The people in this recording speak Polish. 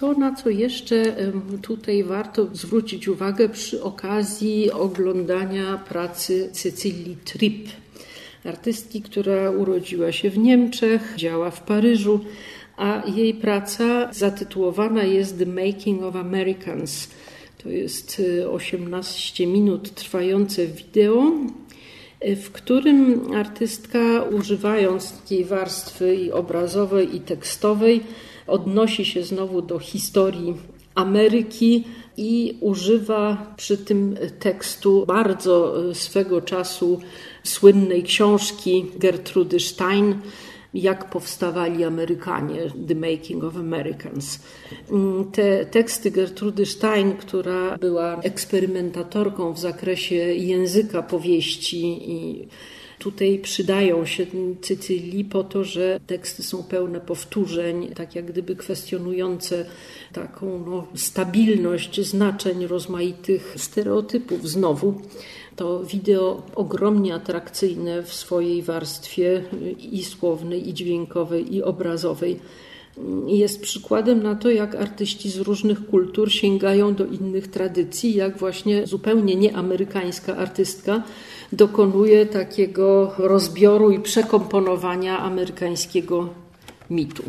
To, na co jeszcze tutaj warto zwrócić uwagę przy okazji oglądania pracy Cecilii Tripp, artystki, która urodziła się w Niemczech, działa w Paryżu, a jej praca zatytułowana jest The Making of Americans. To jest 18 minut trwające wideo, w którym artystka, używając takiej warstwy i obrazowej, i tekstowej, odnosi się znowu do historii Ameryki i używa przy tym tekstu bardzo swego czasu słynnej książki Gertrudy Stein jak powstawali Amerykanie, The Making of Americans. Te teksty Gertrudy Stein, która była eksperymentatorką w zakresie języka powieści i tutaj przydają się Cycylii po to, że teksty są pełne powtórzeń, tak jak gdyby kwestionujące taką no, stabilność znaczeń rozmaitych stereotypów znowu. To wideo ogromnie atrakcyjne w swojej warstwie i słownej, i dźwiękowej, i obrazowej. Jest przykładem na to, jak artyści z różnych kultur sięgają do innych tradycji, jak właśnie zupełnie nieamerykańska artystka dokonuje takiego rozbioru i przekomponowania amerykańskiego mitu.